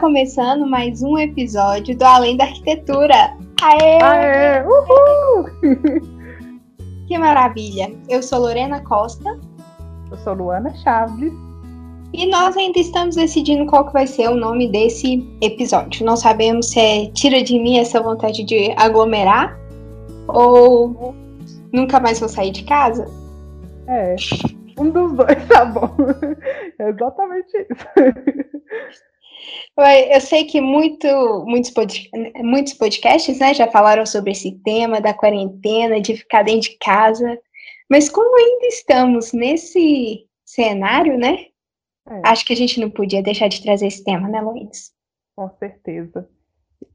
começando mais um episódio do Além da Arquitetura. Aê! Aê! Uhul! Que maravilha! Eu sou Lorena Costa. Eu sou Luana Chaves. E nós ainda estamos decidindo qual que vai ser o nome desse episódio. Não sabemos se é tira de mim essa vontade de aglomerar ou nunca mais vou sair de casa. É, um dos dois tá bom. É exatamente isso. Eu sei que muito, muitos, pod, muitos podcasts né, já falaram sobre esse tema da quarentena, de ficar dentro de casa. Mas como ainda estamos nesse cenário, né? É. Acho que a gente não podia deixar de trazer esse tema, né, Luiz? Com certeza.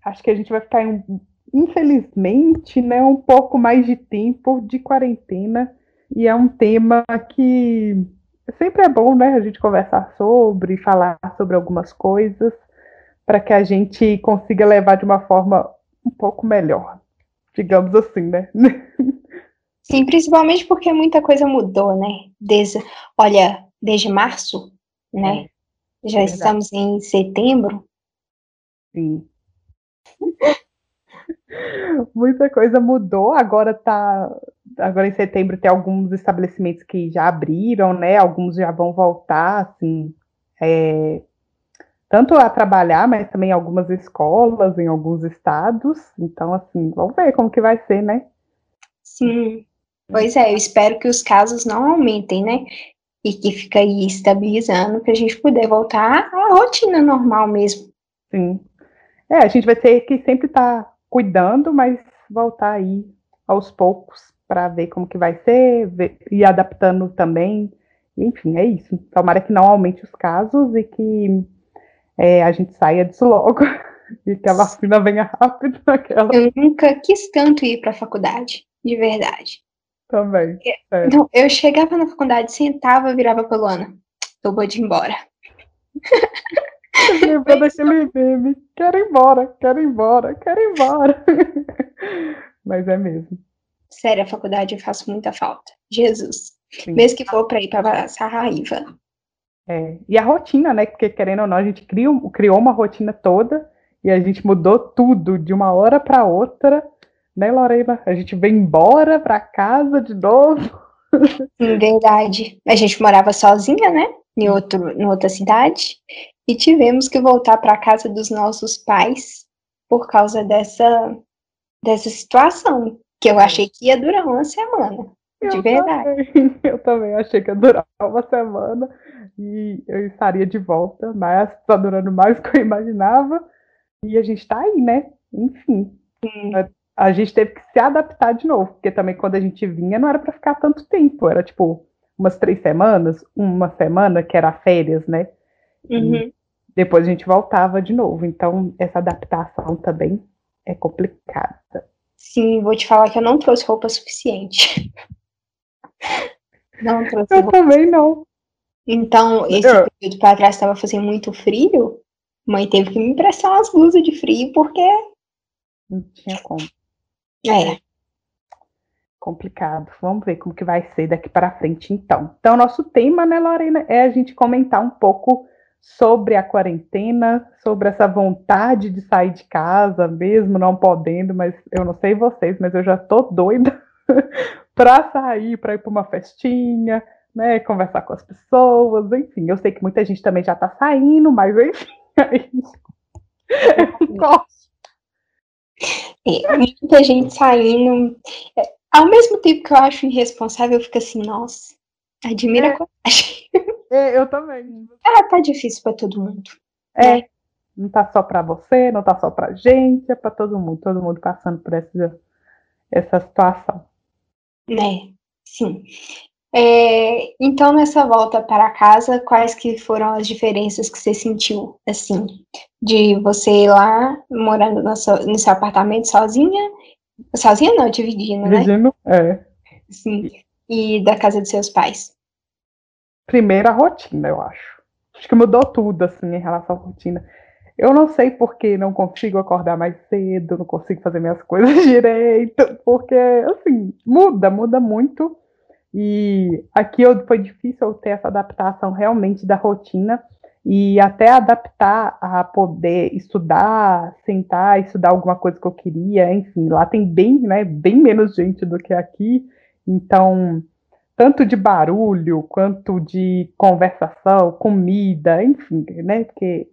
Acho que a gente vai ficar, infelizmente, né, um pouco mais de tempo de quarentena. E é um tema que sempre é bom, né, a gente conversar sobre, falar sobre algumas coisas para que a gente consiga levar de uma forma um pouco melhor, digamos assim, né? Sim, principalmente porque muita coisa mudou, né? Desde, olha, desde março, né? É, Já é estamos em setembro. Sim. muita coisa mudou, agora tá. Agora em setembro tem alguns estabelecimentos que já abriram, né? Alguns já vão voltar, assim. É, tanto a trabalhar, mas também algumas escolas em alguns estados. Então, assim, vamos ver como que vai ser, né? Sim. Pois é, eu espero que os casos não aumentem, né? E que fique aí estabilizando para a gente poder voltar à rotina normal mesmo. Sim. É, a gente vai ter que sempre estar tá cuidando, mas voltar aí aos poucos para ver como que vai ser, ver, e adaptando também. Enfim, é isso. Tomara que não aumente os casos e que é, a gente saia disso logo e que a vacina venha rápido naquela. Eu nunca quis tanto ir para a faculdade, de verdade. Também. É. Então, eu chegava na faculdade, sentava, virava pra Luana. Tô boa de ir embora. Eu lembrou daquele meme. Quero ir embora, quero ir embora, quero ir embora. Mas é mesmo. Sério, a faculdade eu faço muita falta. Jesus. Sim. Mesmo que for para ir para passar raiva. É, e a rotina, né? Porque querendo ou não, a gente criou, criou uma rotina toda e a gente mudou tudo de uma hora para outra, né, Lorena? A gente veio embora para casa de novo. Verdade. A gente morava sozinha, né? Em, outro, em outra cidade. E tivemos que voltar para casa dos nossos pais por causa dessa, dessa situação. Que eu achei que ia durar uma semana. De verdade. Também. Eu também achei que ia durar uma semana e eu estaria de volta, mas está durando mais do que eu imaginava. E a gente está aí, né? Enfim. A, a gente teve que se adaptar de novo, porque também quando a gente vinha não era para ficar tanto tempo, era tipo umas três semanas, uma semana que era férias, né? Uhum. depois a gente voltava de novo. Então, essa adaptação também é complicada. Sim, vou te falar que eu não trouxe roupa suficiente. não trouxe Eu roupa. também não. Então, esse eu... período para trás estava fazendo muito frio. Mãe teve que me emprestar umas blusas de frio porque. Não tinha como. É. Complicado. Vamos ver como que vai ser daqui para frente, então. Então, nosso tema, né, Lorena, é a gente comentar um pouco sobre a quarentena, sobre essa vontade de sair de casa, mesmo não podendo, mas eu não sei vocês, mas eu já tô doida para sair, para ir para uma festinha, né, conversar com as pessoas, enfim. Eu sei que muita gente também já está saindo, mas enfim, eu gosto. É, muita gente saindo. É, ao mesmo tempo que eu acho irresponsável, eu fico assim, nossa, admira é. a coragem. É, eu também. Ah, tá difícil para todo mundo. É. Né? Não tá só para você, não tá só pra gente, é para todo mundo, todo mundo passando por essa, essa situação. Né, sim. É, então, nessa volta para casa, quais que foram as diferenças que você sentiu, assim, de você ir lá, morando no seu, no seu apartamento sozinha, sozinha não, dividindo, né? Dividindo, é. Sim, e da casa dos seus pais? Primeira rotina, eu acho. Acho que mudou tudo, assim, em relação à rotina. Eu não sei porque não consigo acordar mais cedo, não consigo fazer minhas coisas direito, porque, assim, muda, muda muito e aqui foi difícil ter essa adaptação realmente da rotina. e até adaptar a poder estudar, sentar, estudar alguma coisa que eu queria, enfim, lá tem bem, né, bem menos gente do que aqui, então tanto de barulho quanto de conversação, comida, enfim, né, porque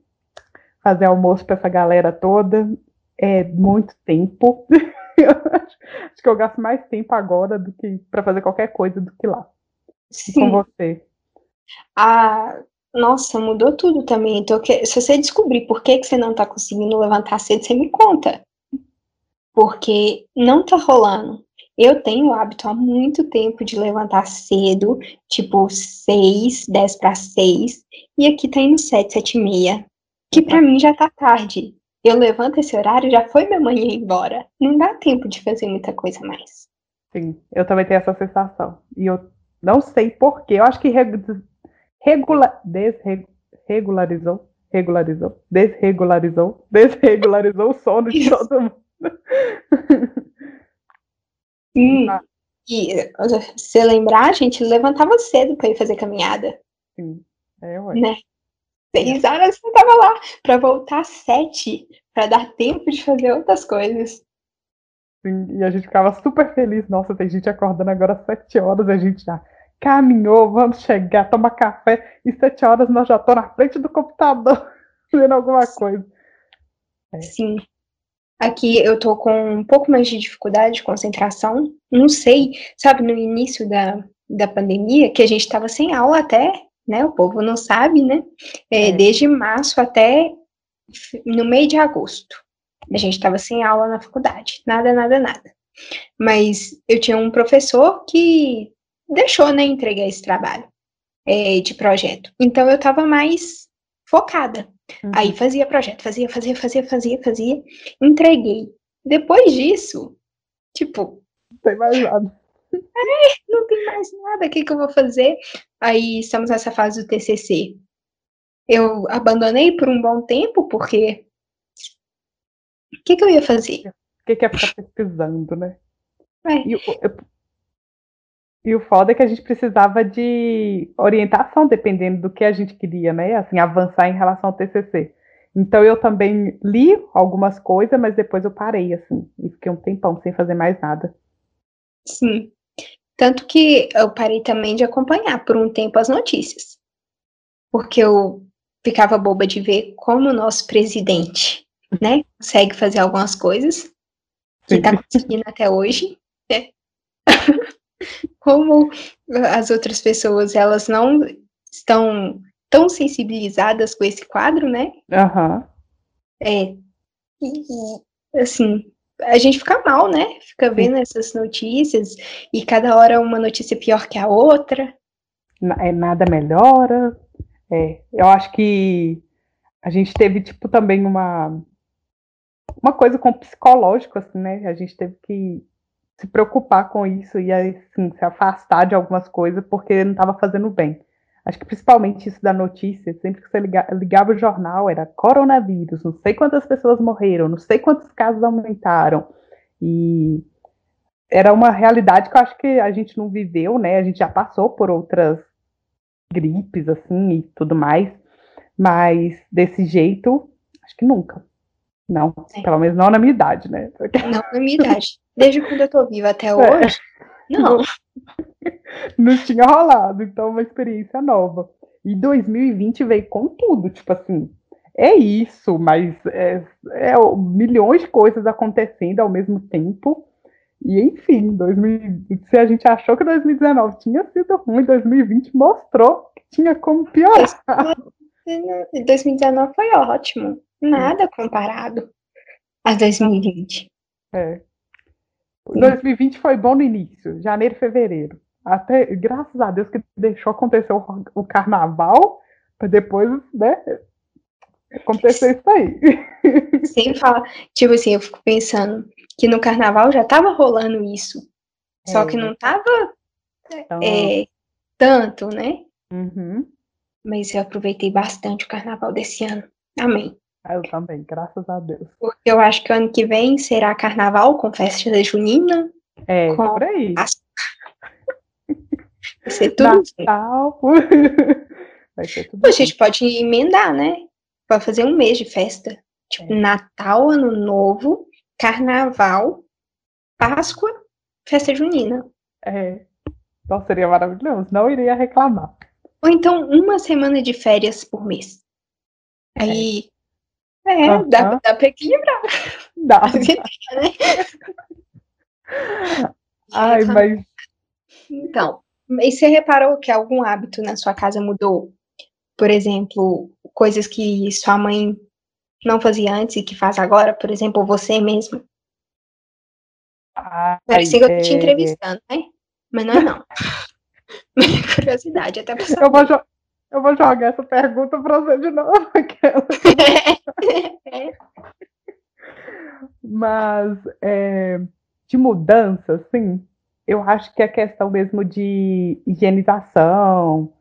fazer almoço para essa galera toda é muito tempo. acho que eu gasto mais tempo agora do que para fazer qualquer coisa do que lá. Sim. com você. Ah, nossa, mudou tudo também. Então, se você descobrir por que, que você não tá conseguindo levantar cedo, você me conta. Porque não tá rolando. Eu tenho o hábito há muito tempo de levantar cedo, tipo 6, 10 para 6, e aqui tá indo 7, 7 e meia, que para mim já tá tarde. Eu levanto esse horário, já foi minha manhã embora. Não dá tempo de fazer muita coisa mais. Sim, eu também tenho essa sensação. E eu não sei porquê. Eu acho que regula, desregularizou, regularizou, desregularizou, desregularizou o sono de todo mundo. Hum, ah. E se lembrar, a gente levantava cedo para ir fazer caminhada. Sim, é, ué. Né? Seis horas você tava lá, para voltar às sete, para dar tempo de fazer outras coisas. Sim, e a gente ficava super feliz. Nossa, tem gente acordando agora às sete horas, a gente já caminhou, vamos chegar, tomar café, e sete horas nós já estamos na frente do computador, fazendo alguma coisa. É. Sim. Aqui eu tô com um pouco mais de dificuldade de concentração. Não sei, sabe, no início da, da pandemia, que a gente estava sem aula até, né? O povo não sabe, né? É, é. Desde março até no meio de agosto. A gente estava sem aula na faculdade. Nada, nada, nada. Mas eu tinha um professor que deixou, né, entregar esse trabalho é, de projeto. Então eu estava mais focada. Uhum. Aí fazia projeto, fazia, fazia, fazia, fazia, fazia, entreguei. Depois disso, tipo. Não tem mais nada. É, não tem mais nada, o que, que eu vou fazer? Aí estamos nessa fase do TCC. Eu abandonei por um bom tempo, porque. O que, que eu ia fazer? O que, que é ficar pesquisando, né? É. E eu, e o foda é que a gente precisava de orientação, dependendo do que a gente queria, né? Assim, avançar em relação ao TCC. Então eu também li algumas coisas, mas depois eu parei, assim, e fiquei um tempão sem fazer mais nada. Sim. Tanto que eu parei também de acompanhar por um tempo as notícias. Porque eu ficava boba de ver como o nosso presidente, né, consegue fazer algumas coisas, que está conseguindo até hoje, né? como as outras pessoas elas não estão tão sensibilizadas com esse quadro, né? Uhum. É. E, assim, a gente fica mal, né? Fica vendo essas notícias e cada hora uma notícia pior que a outra. É, nada melhora. É, eu acho que a gente teve, tipo, também uma uma coisa com o psicológico, assim, né? A gente teve que se preocupar com isso e assim, se afastar de algumas coisas porque não estava fazendo bem. Acho que principalmente isso da notícia, sempre que você ligava, ligava o jornal, era coronavírus, não sei quantas pessoas morreram, não sei quantos casos aumentaram. E era uma realidade que eu acho que a gente não viveu, né? A gente já passou por outras gripes, assim, e tudo mais. Mas desse jeito, acho que nunca. Não, é. pelo menos não na minha idade, né? Não na minha idade. Desde quando eu tô viva até é. hoje, é. não. Não tinha rolado, então uma experiência nova. E 2020 veio com tudo, tipo assim, é isso, mas é, é milhões de coisas acontecendo ao mesmo tempo. E enfim, 2000, se a gente achou que 2019 tinha sido ruim, 2020 mostrou que tinha como piorar. 2019 foi ótimo, nada comparado a 2020. É. 2020 foi bom no início, janeiro, fevereiro. Até, graças a Deus que deixou acontecer o, o carnaval, para depois, né, acontecer isso aí. Sem falar, tipo assim, eu fico pensando que no carnaval já tava rolando isso, é. só que não tava então... é, tanto, né? Uhum. Mas eu aproveitei bastante o carnaval desse ano. Amém. Ah, eu também, graças a Deus. Porque eu acho que o ano que vem será carnaval com festa junina. É, com por aí. As... Vai ser tudo Natal. Vai ser tudo A gente pode emendar, né? Pode fazer um mês de festa. Tipo, É. Natal, Ano Novo, Carnaval, Páscoa, festa junina. É. Então seria maravilhoso. Não iria reclamar. Ou então uma semana de férias por mês. Aí. É, Aham. dá, dá pra equilibrar. Dá. né? Ai, mas Então, e você reparou que algum hábito na sua casa mudou? Por exemplo, coisas que sua mãe não fazia antes e que faz agora, por exemplo, você mesmo. ai, Parecia que eu tô te é, entrevistando, né? Mas não é não. Curiosidade, até pra eu, vou eu vou jogar essa pergunta pra você de novo. aquela. É. Mas é, de mudança, assim, eu acho que a questão mesmo de higienização,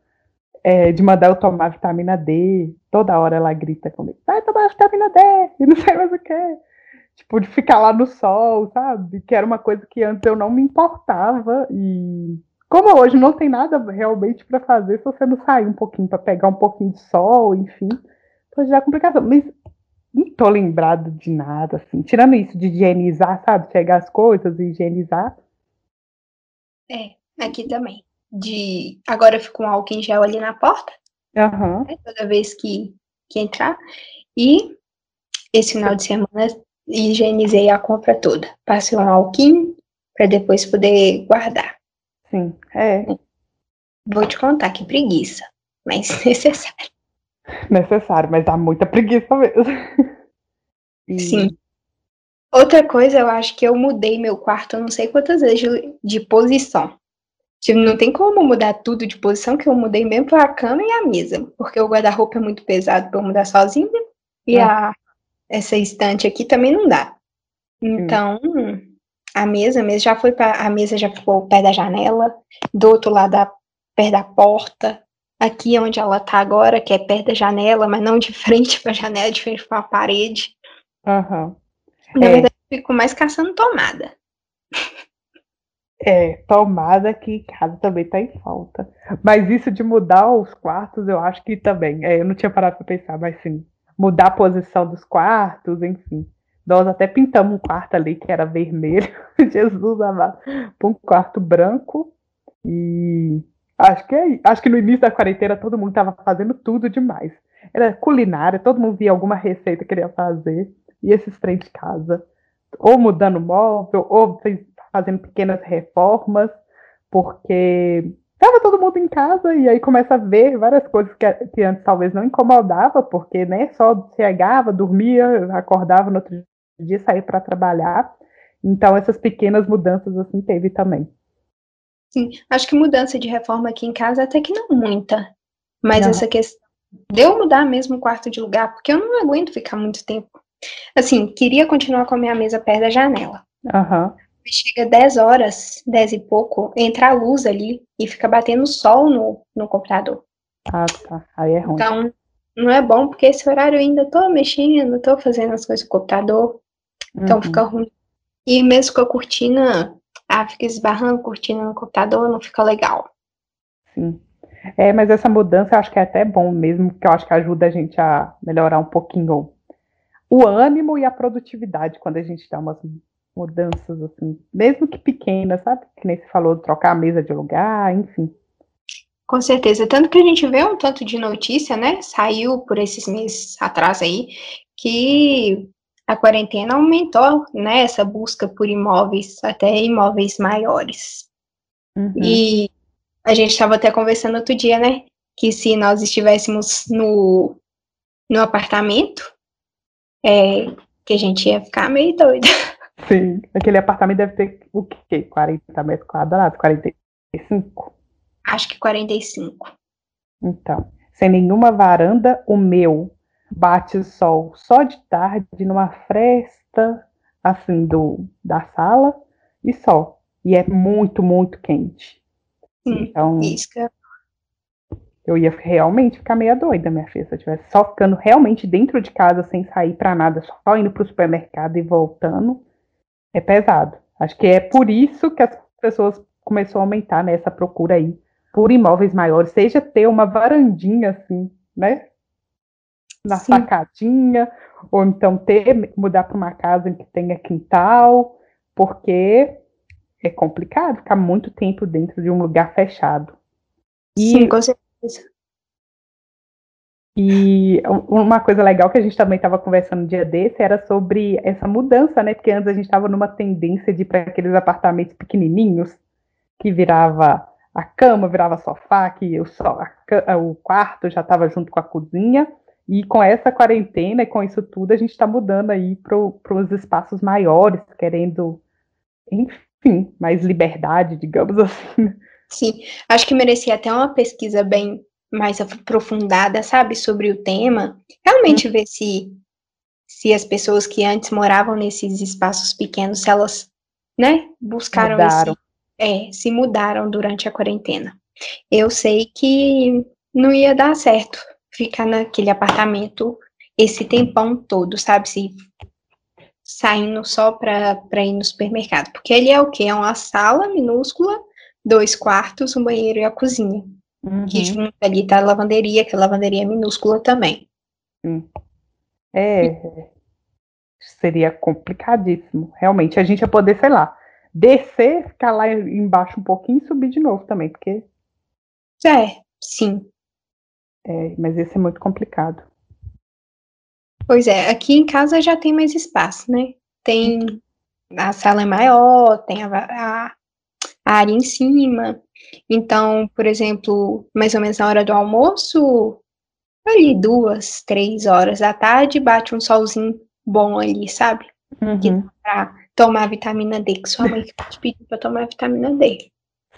é, de mandar eu tomar vitamina D, toda hora ela grita comigo, vai tomar vitamina D, e não sei mais o que. Tipo, de ficar lá no sol, sabe? Que era uma coisa que antes eu não me importava. E como hoje não tem nada realmente para fazer, se você não sair um pouquinho para pegar um pouquinho de sol, enfim, pode dar complicação. Mas não tô lembrado de nada, assim. Tirando isso de higienizar, sabe? Pegar as coisas e higienizar. É, aqui também. De agora eu fico com álcool em gel ali na porta, Aham. né, toda vez que, que entrar. E esse final de semana higienizei a compra toda. Passei um álcool para depois poder guardar. Sim, é Vou te contar que preguiça, mas necessário. necessário, mas dá muita preguiça mesmo. E- Sim. Outra coisa, eu acho que eu mudei meu quarto não sei quantas vezes de, de posição. Tipo, não tem como mudar tudo de posição, que eu mudei mesmo para a cama e a mesa, porque o guarda-roupa é muito pesado para eu mudar sozinha e a, essa estante aqui também não dá. Então, a mesa, a mesa já foi para a mesa já ficou perto da janela, do outro lado da, perto da porta, aqui onde ela tá agora, que é perto da janela, mas não de frente para a janela, de frente para a parede. Aham. Na É. verdade, eu fico mais caçando tomada. É, tomada aqui em casa também tá em falta. Mas isso de mudar os quartos, eu acho que também. É, eu não tinha parado pra pensar, mas sim. Mudar a posição dos quartos, enfim. Nós até pintamos um quarto ali que era vermelho, Jesus amado, para um quarto branco. E acho que, é, acho que no início da quarentena todo mundo estava fazendo tudo demais. Era culinária, todo mundo via alguma receita que queria fazer. E esses trem de casa. Ou mudando móvel, ou fazendo pequenas reformas, porque estava todo mundo em casa e aí começa a ver várias coisas que, que antes talvez não incomodava, porque né, só chegava, dormia, acordava no outro dia, saía para trabalhar. Então essas pequenas mudanças assim teve também. Sim, acho que mudança de reforma aqui em casa até que não muita. Mas Não. essa questão de eu mudar mesmo o quarto de lugar, porque eu não aguento ficar muito tempo. Assim, queria continuar com a minha mesa perto da janela. Aham. Chega 10 horas, 10 e pouco, entra a luz ali e fica batendo sol no, no computador. Ah, tá. Aí é ruim. Então, não é bom, porque esse horário eu ainda tô mexendo, tô fazendo as coisas com o computador, então Uhum. fica ruim. E mesmo com a cortina, ah, fica esbarrando cortina no computador, não fica legal. Sim. É, mas essa mudança eu acho que é até bom mesmo, porque eu acho que ajuda a gente a melhorar um pouquinho o ânimo e a produtividade quando a gente dá umas mudanças assim, mesmo que pequenas, sabe? Que nem você falou, trocar a mesa de lugar, enfim. Com certeza. Tanto que a gente vê um tanto de notícia, né? Saiu por esses meses atrás aí, que a quarentena aumentou, né? Essa busca por imóveis, até imóveis maiores. Uhum. E a gente estava até conversando outro dia, né? Que se nós estivéssemos no, no apartamento, é, que a gente ia ficar meio doida. Sim. Aquele apartamento deve ter o quê? 40 metros quadrados? 45? Acho que 45. Então, sem nenhuma varanda, o meu bate o sol só de tarde numa fresta assim do da sala e só. E é muito, muito quente. Sim, Então, Isso que eu- eu ia realmente ficar meio doida, minha filha, se eu estivesse só ficando realmente dentro de casa sem sair pra nada, só indo pro supermercado e voltando, é pesado. Acho que é por isso que as pessoas começou a aumentar né, essa procura aí por imóveis maiores, seja ter uma varandinha assim, né? Na Sim. sacadinha, ou então ter, mudar para uma casa em que tenha quintal, porque é complicado ficar muito tempo dentro de um lugar fechado. E, Sim, com certeza. E uma coisa legal que a gente também estava conversando um dia desse era sobre essa mudança, né? Porque antes a gente estava numa tendência de ir para aqueles apartamentos pequenininhos, que virava a cama, virava sofá, que o, a, o quarto já estava junto com a cozinha. E com essa quarentena e com isso tudo, a gente está mudando aí para os espaços maiores, querendo, enfim, mais liberdade, digamos assim. Sim, acho que merecia até uma pesquisa bem mais aprofundada, sabe, sobre o tema, realmente hum. ver se se as pessoas que antes moravam nesses espaços pequenos, se elas, né, buscaram mudaram. Esse, é, se mudaram durante a quarentena. Eu sei que não ia dar certo ficar naquele apartamento esse tempão todo, sabe, se saindo só para ir no supermercado, porque ele é o quê? É uma sala minúscula, dois quartos, um banheiro e a cozinha. Uhum. Que junto ali tá a lavanderia, que a lavanderia é minúscula também. É, seria complicadíssimo. Realmente, a gente ia poder, sei lá, descer, ficar lá embaixo um pouquinho e subir de novo também, porque. É, sim. É, mas esse é muito complicado. Pois é, aqui em casa já tem mais espaço, né? Tem. A sala é maior, tem a, a, a área em cima. Então, por exemplo, mais ou menos na hora do almoço, ali duas, três horas da tarde, bate um solzinho bom ali, sabe? Uhum. Que pra tomar vitamina D, que sua mãe te pediu pra tomar vitamina D.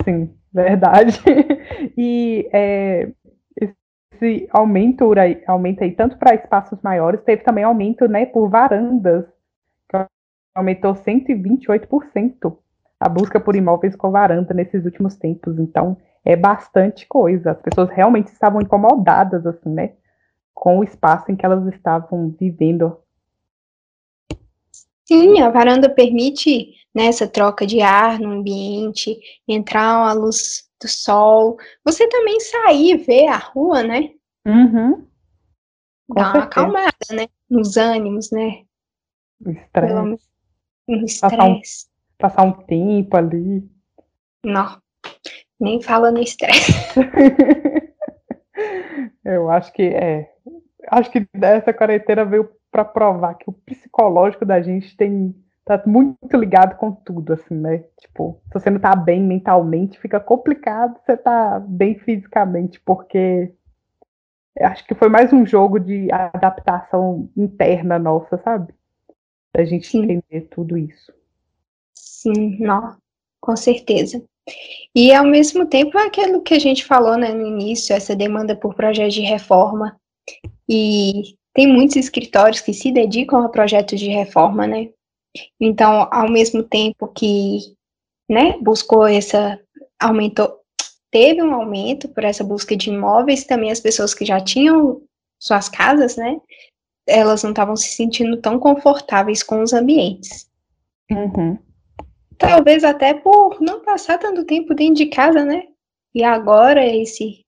Sim, verdade. e é, esse aumento aí, aumenta aí tanto para espaços maiores, teve também aumento né, por varandas, que aumentou 128% a busca por imóveis com varanda nesses últimos tempos. Então, é bastante coisa. As pessoas realmente estavam incomodadas, assim, né? Com o espaço em que elas estavam vivendo. Sim, a varanda permite né, essa troca de ar no ambiente, entrar a luz do sol. Você também sair, ver a rua, né? Uhum. Dá uma acalmada, né? Nos ânimos, né? Estresse. Um estresse passar um tempo ali. Não, nem fala no estresse. Eu acho que é. Acho que essa quarentena veio para provar que o psicológico da gente tem tá muito ligado com tudo, assim, né? Tipo, se você não tá bem mentalmente, fica complicado você tá bem fisicamente, porque acho que foi mais um jogo de adaptação interna nossa, sabe? Da gente Sim. entender tudo isso. Sim, não, com certeza. E ao mesmo tempo é aquilo que a gente falou né, no início, essa demanda por projetos de reforma. E tem muitos escritórios que se dedicam a projetos de reforma, né? Então, ao mesmo tempo que né, buscou essa, aumentou, teve um aumento por essa busca de imóveis, também as pessoas que já tinham suas casas, né? Elas não estavam se sentindo tão confortáveis com os ambientes. Uhum. Talvez até por não passar tanto tempo dentro de casa, né? E agora, esse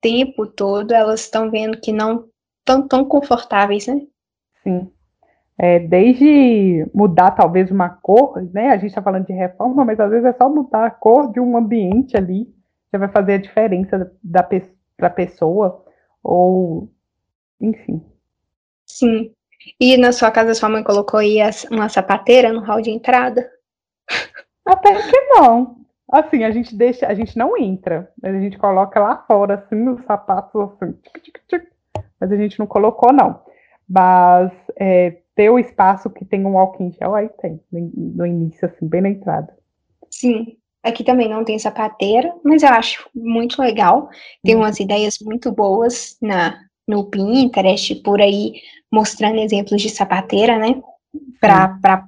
tempo todo, elas estão vendo que não estão tão confortáveis, né? Sim. É, desde mudar talvez uma cor, né? A gente está falando de reforma, mas às vezes é só mudar a cor de um ambiente ali, já vai fazer a diferença da para a pessoa, ou enfim. Sim. E na sua casa sua mãe colocou aí uma sapateira no hall de entrada? Até que não. Assim, a gente deixa, a gente não entra, mas a gente coloca lá fora, assim, os sapatos, assim, tic, tic, tic, mas a gente não colocou, não. Mas é, ter o espaço que tem um walking gel, aí tem, no início, assim, bem na entrada. Sim, aqui também não tem sapateira, mas eu acho muito legal. Tem hum. umas ideias muito boas na, no Pinterest, por aí, mostrando exemplos de sapateira, né, para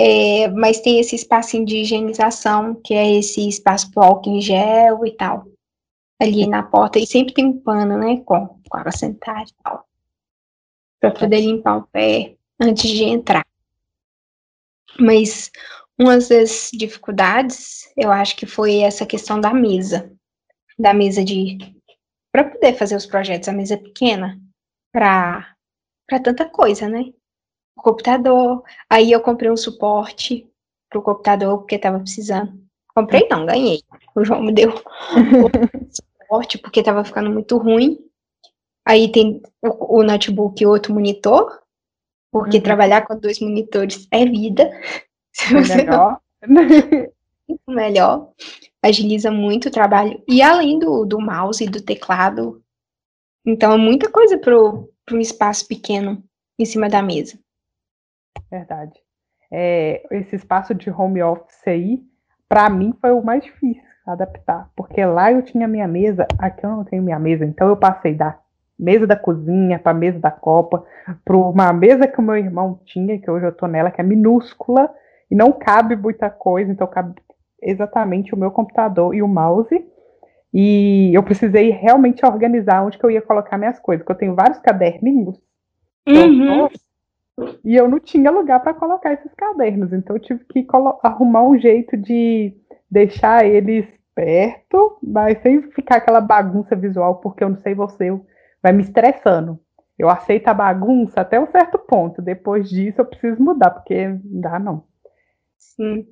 é, mas tem esse espacinho de higienização, que é esse espaço para álcool em gel e tal, ali na porta, e sempre tem um pano, né, com, com água sanitária e tal, para poder limpar o pé antes de entrar. Mas uma das dificuldades, eu acho que foi essa questão da mesa, da mesa de para poder fazer os projetos, a mesa pequena, para para tanta coisa, né? O computador, aí eu comprei um suporte pro computador porque estava precisando. Comprei não, ganhei. O João me deu suporte porque estava ficando muito ruim. Aí tem o, o notebook e outro monitor, porque uhum. trabalhar com dois monitores é vida. É melhor. muito melhor. Agiliza muito o trabalho. E além do, do mouse e do teclado, então é muita coisa para um espaço pequeno em cima da mesa. Verdade. É, esse espaço de home office aí, para mim foi o mais difícil adaptar, porque lá eu tinha minha mesa, aqui eu não tenho minha mesa, então eu passei da mesa da cozinha para mesa da copa, para uma mesa que o meu irmão tinha, que hoje eu tô nela, que é minúscula e não cabe muita coisa, então cabe exatamente o meu computador e o mouse. E eu precisei realmente organizar onde que eu ia colocar minhas coisas, porque eu tenho vários caderninhos. Uhum. E eu não tinha lugar para colocar esses cadernos, então eu tive que arrumar um jeito de deixar eles perto, mas sem ficar aquela bagunça visual, porque eu não sei você, vai me estressando. Eu aceito a bagunça até um certo ponto. Depois disso, eu preciso mudar, porque não dá, não. Sim.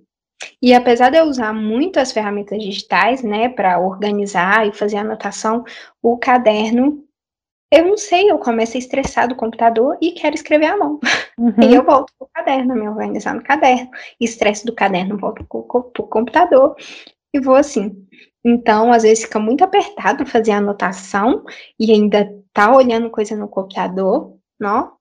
E apesar de eu usar muito as ferramentas digitais, né, para organizar e fazer anotação, o caderno, eu não sei, eu começo a estressar do computador e quero escrever à mão. Uhum. E eu volto para o caderno, me organizar no caderno. Estresse do caderno, volto para o computador e vou assim. Então, às vezes fica muito apertado fazer anotação e ainda tá olhando coisa no computador, não?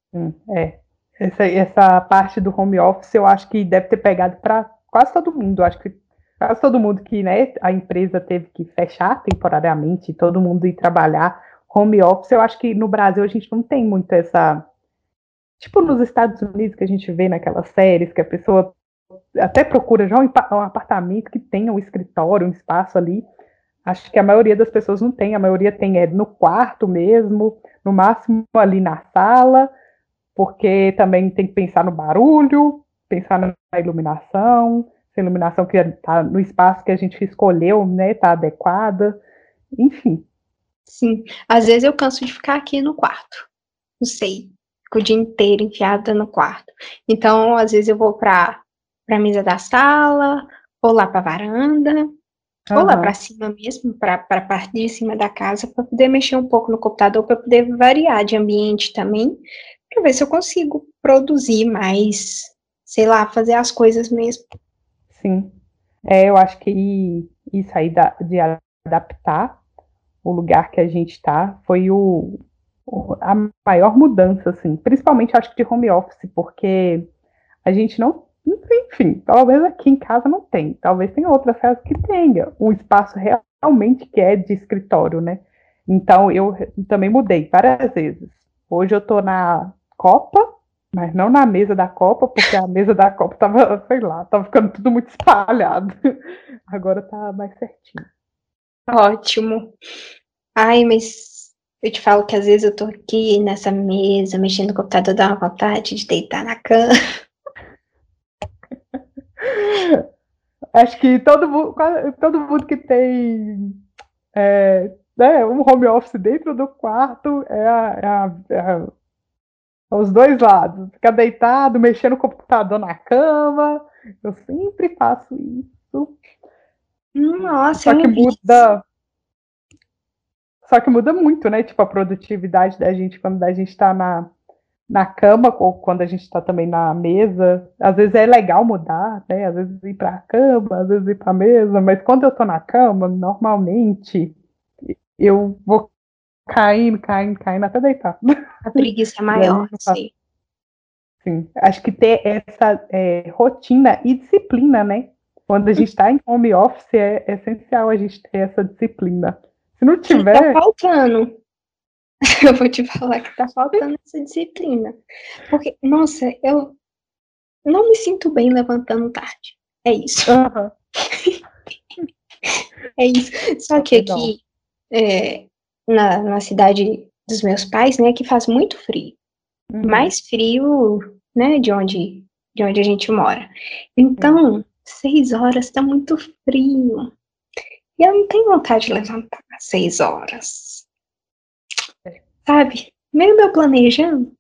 É. Essa, essa parte do home office eu acho que deve ter pegado para quase todo mundo. Eu acho que quase todo mundo que né, a empresa teve que fechar temporariamente, todo mundo ir trabalhar home office. Eu acho que no Brasil a gente não tem muito essa. Tipo nos Estados Unidos que a gente vê naquelas séries que a pessoa até procura já um, apartamento que tenha um escritório, um espaço ali. Acho que a maioria das pessoas não tem, a maioria tem é no quarto mesmo, no máximo ali na sala, porque também tem que pensar no barulho, pensar na iluminação, se a iluminação que está no espaço que a gente escolheu, né, está adequada, enfim. Sim, às vezes eu canso de ficar aqui no quarto, não sei, fico o dia inteiro enfiada no quarto. Então, às vezes eu vou para a mesa da sala, ou lá para a varanda, uhum. ou lá para cima mesmo, para a parte de cima da casa, para poder mexer um pouco no computador, para poder variar de ambiente também, para ver se eu consigo produzir mais, sei lá, fazer as coisas mesmo. Sim. É, eu acho que isso aí da, de adaptar o lugar que a gente está foi o, a maior mudança, assim, principalmente acho que de home office, porque a gente não enfim, talvez aqui em casa não tem. Talvez tenha outras casas que tenha um espaço realmente que é de escritório, né? Então eu também mudei várias vezes. Hoje eu tô na Copa, mas não na mesa da Copa, porque a mesa da Copa tava, sei lá, tava ficando tudo muito espalhado. Agora tá mais certinho. Ótimo. Ai, mas eu te falo que às vezes eu tô aqui nessa mesa, mexendo no computador, dá uma vontade de deitar na cama. Acho que todo mundo, todo mundo que tem é, né, um home office dentro do quarto é, é, a, é a, os dois lados. Ficar deitado, mexendo no computador na cama. Eu sempre faço isso. Nossa, Só que muda. Só que muda muito, né? Tipo, a produtividade da gente quando a gente está na, na cama, ou quando a gente está também na mesa. Às vezes é legal mudar, né? Às vezes ir para a cama, às vezes ir para a mesa, mas quando eu estou na cama, normalmente eu vou caindo, caindo, caindo até deitar. A preguiça é maior, sim. Sim, acho que ter essa é, rotina e disciplina, né? Quando a gente está em home office, é essencial a gente ter essa disciplina. Se não tiver. Tá faltando. eu vou te falar que tá faltando essa disciplina. Porque, nossa, eu não me sinto bem levantando tarde. É isso. Uhum. é isso. Só que aqui, é, na, na cidade dos meus pais, né, que faz muito frio. Uhum. Mais frio, né, de onde, de onde a gente mora. Então. Seis horas tá muito frio. E eu não tenho vontade de levantar às seis horas. Sabe? Mesmo eu planejando.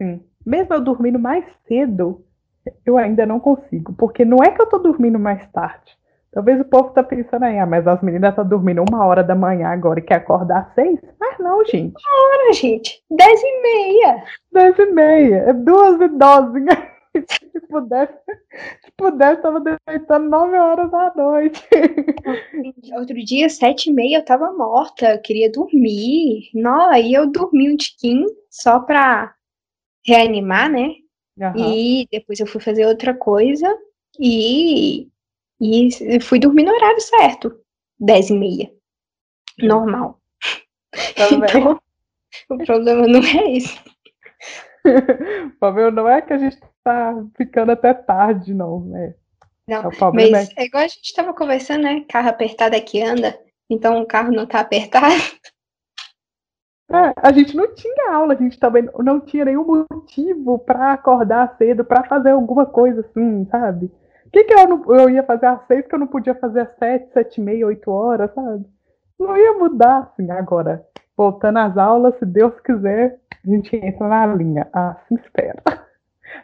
Sim. Mesmo eu dormindo mais cedo, eu ainda não consigo. Porque não é que eu tô dormindo mais tarde. Talvez o povo tá pensando aí, ah, mas as meninas estão tá dormindo uma hora da manhã agora e quer acordar às seis? Mas não, gente. Uma hora, gente. Dez e meia. Dez e meia. É duas e doze. Se pudesse, se pudesse, tava deitando nove horas da noite. Outro dia, sete e meia, eu tava morta, eu queria dormir. Não, aí eu dormi um tiquinho só pra reanimar, né? Uhum. E depois eu fui fazer outra coisa e, e fui dormir no horário certo, dez e meia. Normal. Então, o problema não é isso. o problema não é que a gente tá ficando até tarde, não, né? Não, é mas é... é igual a gente estava conversando, né? Carro apertado é que anda, então o carro não tá apertado. É, a gente não tinha aula, a gente também não tinha nenhum motivo para acordar cedo, para fazer alguma coisa assim, sabe? O que, que eu, não, eu ia fazer às seis que eu não podia fazer às sete, sete e meia, oito horas, sabe? Não ia mudar assim agora. Voltando às aulas, se Deus quiser, a gente entra na linha. Assim espera.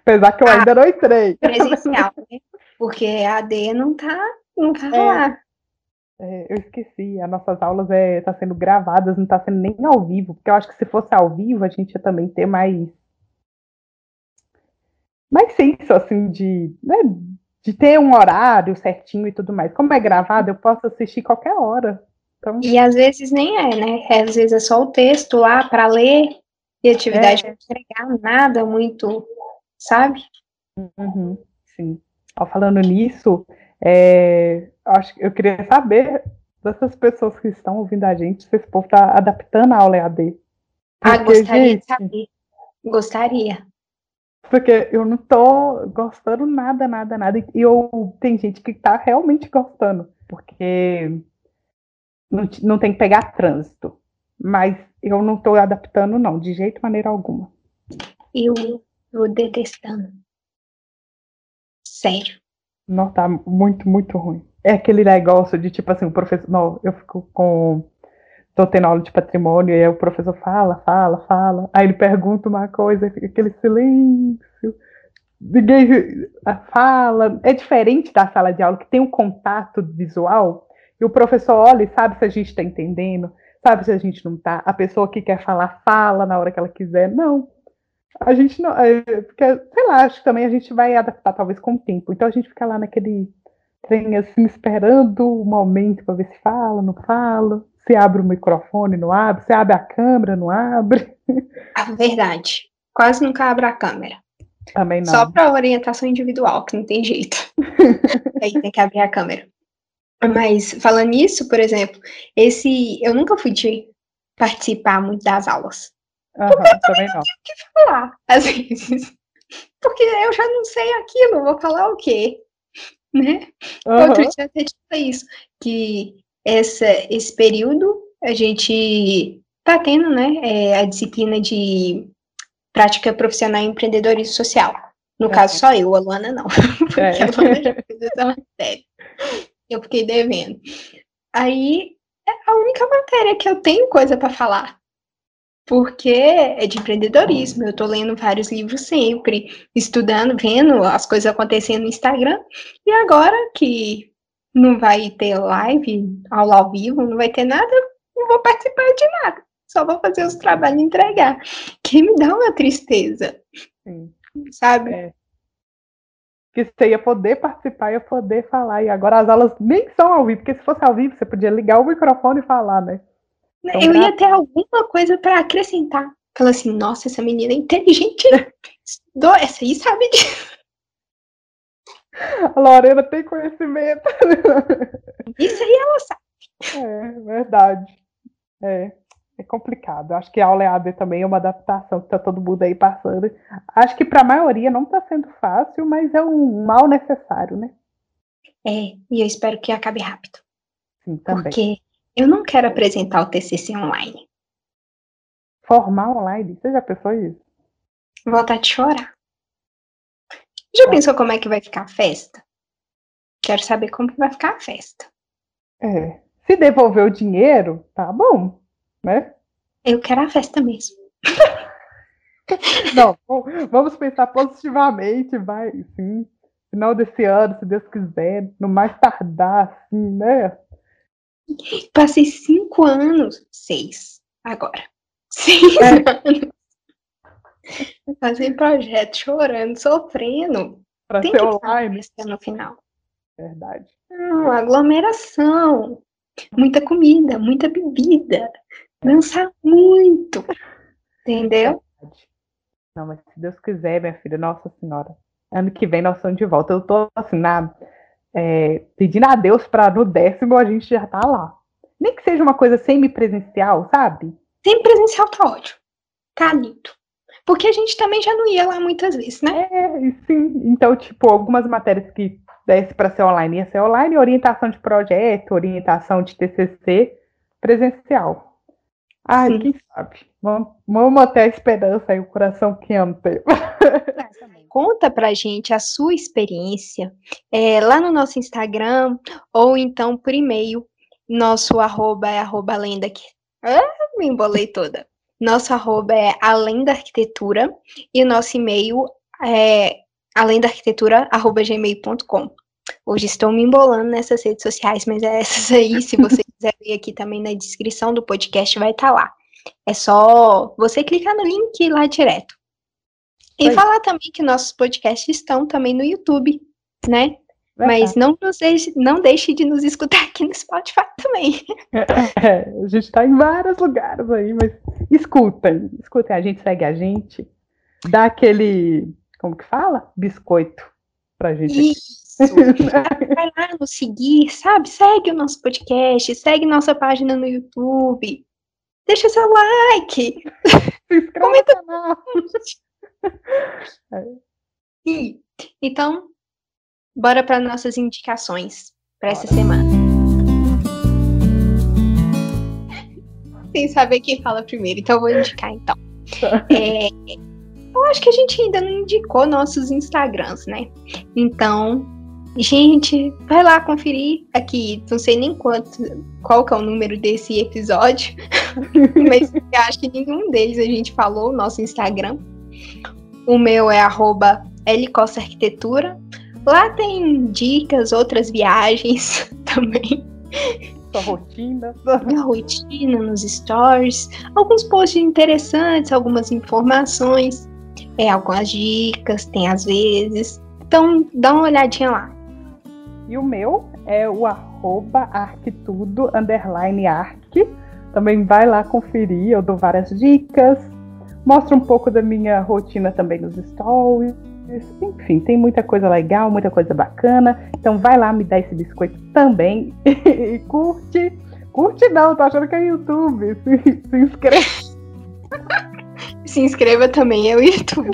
Apesar que eu ah, ainda não entrei. Presencial, né? Porque a AD não tá, não tá é, lá. É, eu esqueci, as nossas aulas estão é, tá sendo gravadas, não está sendo nem ao vivo, porque eu acho que se fosse ao vivo a gente ia também ter mais mais senso, assim, de, né, de ter um horário certinho e tudo mais. Como é gravado, eu posso assistir qualquer hora. Então... E às vezes nem é, né? Às vezes é só o texto lá para ler e atividade é. para entregar, nada muito sabe? Uhum, sim. Ó, falando nisso, é, acho, eu queria saber dessas pessoas que estão ouvindo a gente, se esse povo está adaptando a aula EAD. Ah, gostaria gente, de saber. Gostaria. Porque eu não tô gostando nada, nada, nada. E eu, tem gente que tá realmente gostando. Porque não, não tem que pegar trânsito. Mas eu não tô adaptando, não, de jeito maneira alguma. Eu Vou detestando. Sério. Não, tá muito, muito ruim. É aquele negócio de tipo assim, o professor. Não, eu fico com. Tô tendo aula de patrimônio, e aí o professor fala, fala, fala. Aí ele pergunta uma coisa, fica aquele silêncio. Ninguém fala. É diferente da sala de aula, que tem um contato visual, e o professor olha e sabe se a gente está entendendo, sabe se a gente não está. A pessoa que quer falar, fala na hora que ela quiser. Não a gente não. É, porque, sei lá, acho que também a gente vai adaptar talvez com o tempo. Então a gente fica lá naquele trem assim, esperando o momento para ver se fala, não fala, se abre o microfone, não abre, se abre a câmera, não abre. A verdade. Quase nunca abre a câmera. Também não. Só para orientação individual, que não tem jeito. Aí tem que abrir a câmera. Mas falando nisso, por exemplo, esse eu nunca fui de participar muito das aulas. Uhum, Porque eu também não. tenho que falar, às vezes. Porque eu já não sei aquilo, vou falar o quê? Né? Uhum. Outro dia até tinha isso, que essa, esse período a gente tá tendo, né, é, a disciplina de prática profissional e empreendedorismo social. No é. caso, só eu, a Luana não. Porque é. a Luana já fez essa matéria. Eu fiquei devendo. Aí, é a única matéria que eu tenho coisa para falar porque é de empreendedorismo. Eu estou lendo vários livros sempre, estudando, vendo as coisas acontecendo no Instagram. E agora que não vai ter live, aula ao vivo, não vai ter nada, não vou participar de nada. Só vou fazer os trabalhos e entregar. Que me dá uma tristeza. Sim. Sabe? É. Que você ia poder participar, ia poder falar. E agora as aulas nem são ao vivo, porque se fosse ao vivo, você podia ligar o microfone e falar, né? Então, eu ia ter alguma coisa para acrescentar. Fala assim, nossa, essa menina é inteligente. essa aí sabe disso. A Lorena tem conhecimento. Isso aí ela sabe. É, verdade. É, é complicado. Acho que a aula EAD também é uma adaptação que está todo mundo aí passando. Acho que para a maioria não está sendo fácil, mas é um mal necessário, né? É, e eu espero que acabe rápido. Sim, também. Porque eu não quero apresentar o TCC online. Formar online? Você já pensou isso? Vontade de chorar. Já é. pensou como é que vai ficar a festa? Quero saber como vai ficar a festa. É. Se devolver o dinheiro, tá bom, né? Eu quero a festa mesmo. Não, vamos pensar positivamente, vai, sim. Final desse ano, se Deus quiser, no mais tardar, assim, né? Passei cinco anos, seis, agora. Seis é. anos. Fazendo projeto, chorando, sofrendo. Pra Tem ser online. no final. Verdade. Não, aglomeração. Muita comida, muita bebida. Dançar muito. Entendeu? Não, mas se Deus quiser, minha filha, Nossa Senhora. Ano que vem nós estamos de volta. Eu tô assim, na, é, pedindo a Deus para no décimo a gente já tá lá. Nem que seja uma coisa semi-presencial, sabe? Semi-presencial tá ótimo. Tá lindo. Porque a gente também já não ia lá muitas vezes, né? É, sim. Então, tipo, algumas matérias que desse para ser online ia ser online, orientação de projeto, orientação de TCC, presencial. Ai, quem sabe? Vamos, vamos manter a esperança aí, o coração quente. Conta pra gente a sua experiência é, lá no nosso Instagram ou então por e-mail. Nosso arroba é arroba lenda que. Ah, me embolei toda. Nosso arroba é além da arquitetura e o nosso e-mail é além da arquitetura arroba gmail.com. Hoje estou me embolando nessas redes sociais, mas é essas aí. Se você quiser ver aqui também na descrição do podcast, vai estar tá lá. É só você clicar no link lá direto. E Oi. falar também que nossos podcasts estão também no YouTube, né? Mas não, nos deixe, não deixe de nos escutar aqui no Spotify também. É, a gente está em vários lugares aí, mas escutem, escutem, a gente segue a gente, dá aquele, como que fala? Biscoito pra gente. Isso. Vai lá nos seguir, sabe? Segue o nosso podcast, segue nossa página no YouTube. Deixa seu like. Se inscreve Comenta no canal. E, então, bora para nossas indicações para essa semana. Sem saber quem fala primeiro, então eu vou indicar então. É, eu acho que a gente ainda não indicou nossos Instagrams, né? Então, gente, vai lá conferir aqui, não sei nem quanto, qual que é o número desse episódio, mas acho que nenhum deles a gente falou, o nosso Instagram. O meu é arroba Arquitetura. Lá tem dicas, outras viagens também. Sua rotina. Minha rotina nos stories. Alguns posts interessantes, algumas informações. É, algumas dicas, tem às vezes. Então, dá uma olhadinha lá. E o meu é o arroba arquitudo, underline arc. Também vai lá conferir, eu dou várias dicas, Mostra um pouco da minha rotina também nos stories. Enfim, tem muita coisa legal, muita coisa bacana. Então vai lá me dar esse biscoito também e curte. Curte não, tô achando que é YouTube. Se, se inscreve. se inscreva também, é o YouTube.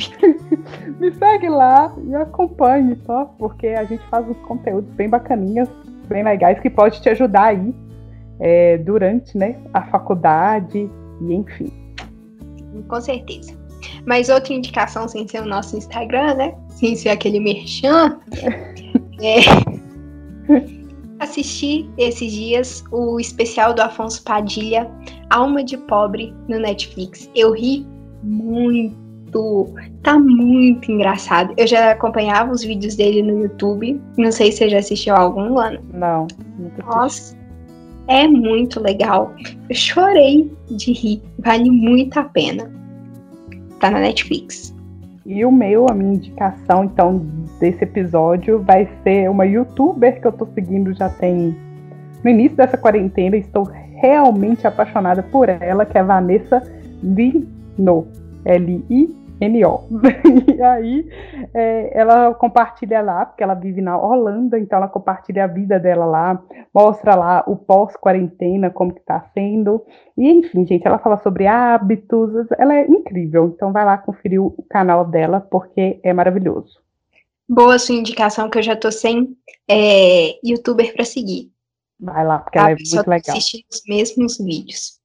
me segue lá e acompanhe, só, porque a gente faz uns conteúdos bem bacaninhas, bem legais, que pode te ajudar aí é, durante né, a faculdade e enfim com certeza. Mas outra indicação, sem ser o nosso Instagram, né? Sem ser aquele merchan, é assistir esses dias o especial do Afonso Padilha, Alma de Pobre, no Netflix. Eu ri muito. Tá muito engraçado. Eu já acompanhava os vídeos dele no YouTube. Não sei se você já assistiu algum, Lana. Não. Nossa, é muito legal. Eu chorei de rir. Vale muito a pena. Tá na Netflix. E o meu, a minha indicação, então, desse episódio vai ser uma youtuber que eu tô seguindo já tem. No início dessa quarentena, estou realmente apaixonada por ela, que é a Vanessa Lino. L-I NO. e aí é, ela compartilha lá, porque ela vive na Holanda, então ela compartilha a vida dela lá, mostra lá o pós-quarentena, como que tá sendo. E enfim, gente, ela fala sobre hábitos, ela é incrível. Então vai lá conferir o canal dela, porque é maravilhoso. Boa sua indicação, que eu já tô sem é, youtuber para seguir. Vai lá, porque ela é muito legal. assistir os mesmos vídeos.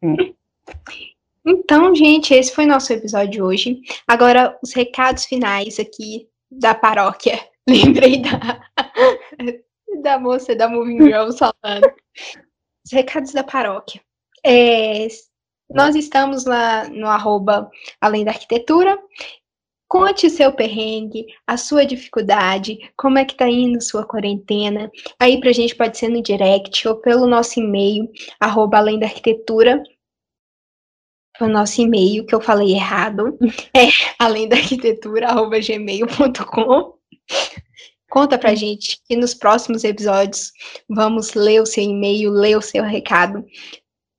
Sim. Então, gente, esse foi nosso episódio de hoje. Agora, os recados finais aqui da paróquia lembrei da, da moça da Moving Girls falando. Os recados da paróquia. É, nós estamos lá no arroba Além da Arquitetura. Conte seu perrengue, a sua dificuldade, como é que tá indo sua quarentena. Aí pra gente pode ser no direct ou pelo nosso e-mail, arroba Além da Arquitetura. O nosso e-mail, que eu falei errado, é além da arquitetura, arroba gmail.com. Conta pra gente que nos próximos episódios vamos ler o seu e-mail, ler o seu recado,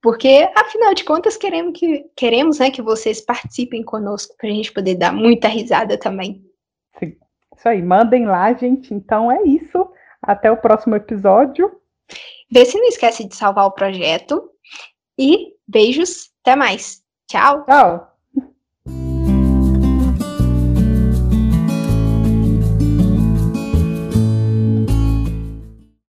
porque, afinal de contas, queremos, que, queremos né, que vocês participem conosco para a gente poder dar muita risada também. Isso aí, mandem lá, gente. Então é isso. Até o próximo episódio. Vê se não esquece de salvar o projeto. E beijos. Até mais. Ciao! Ciao!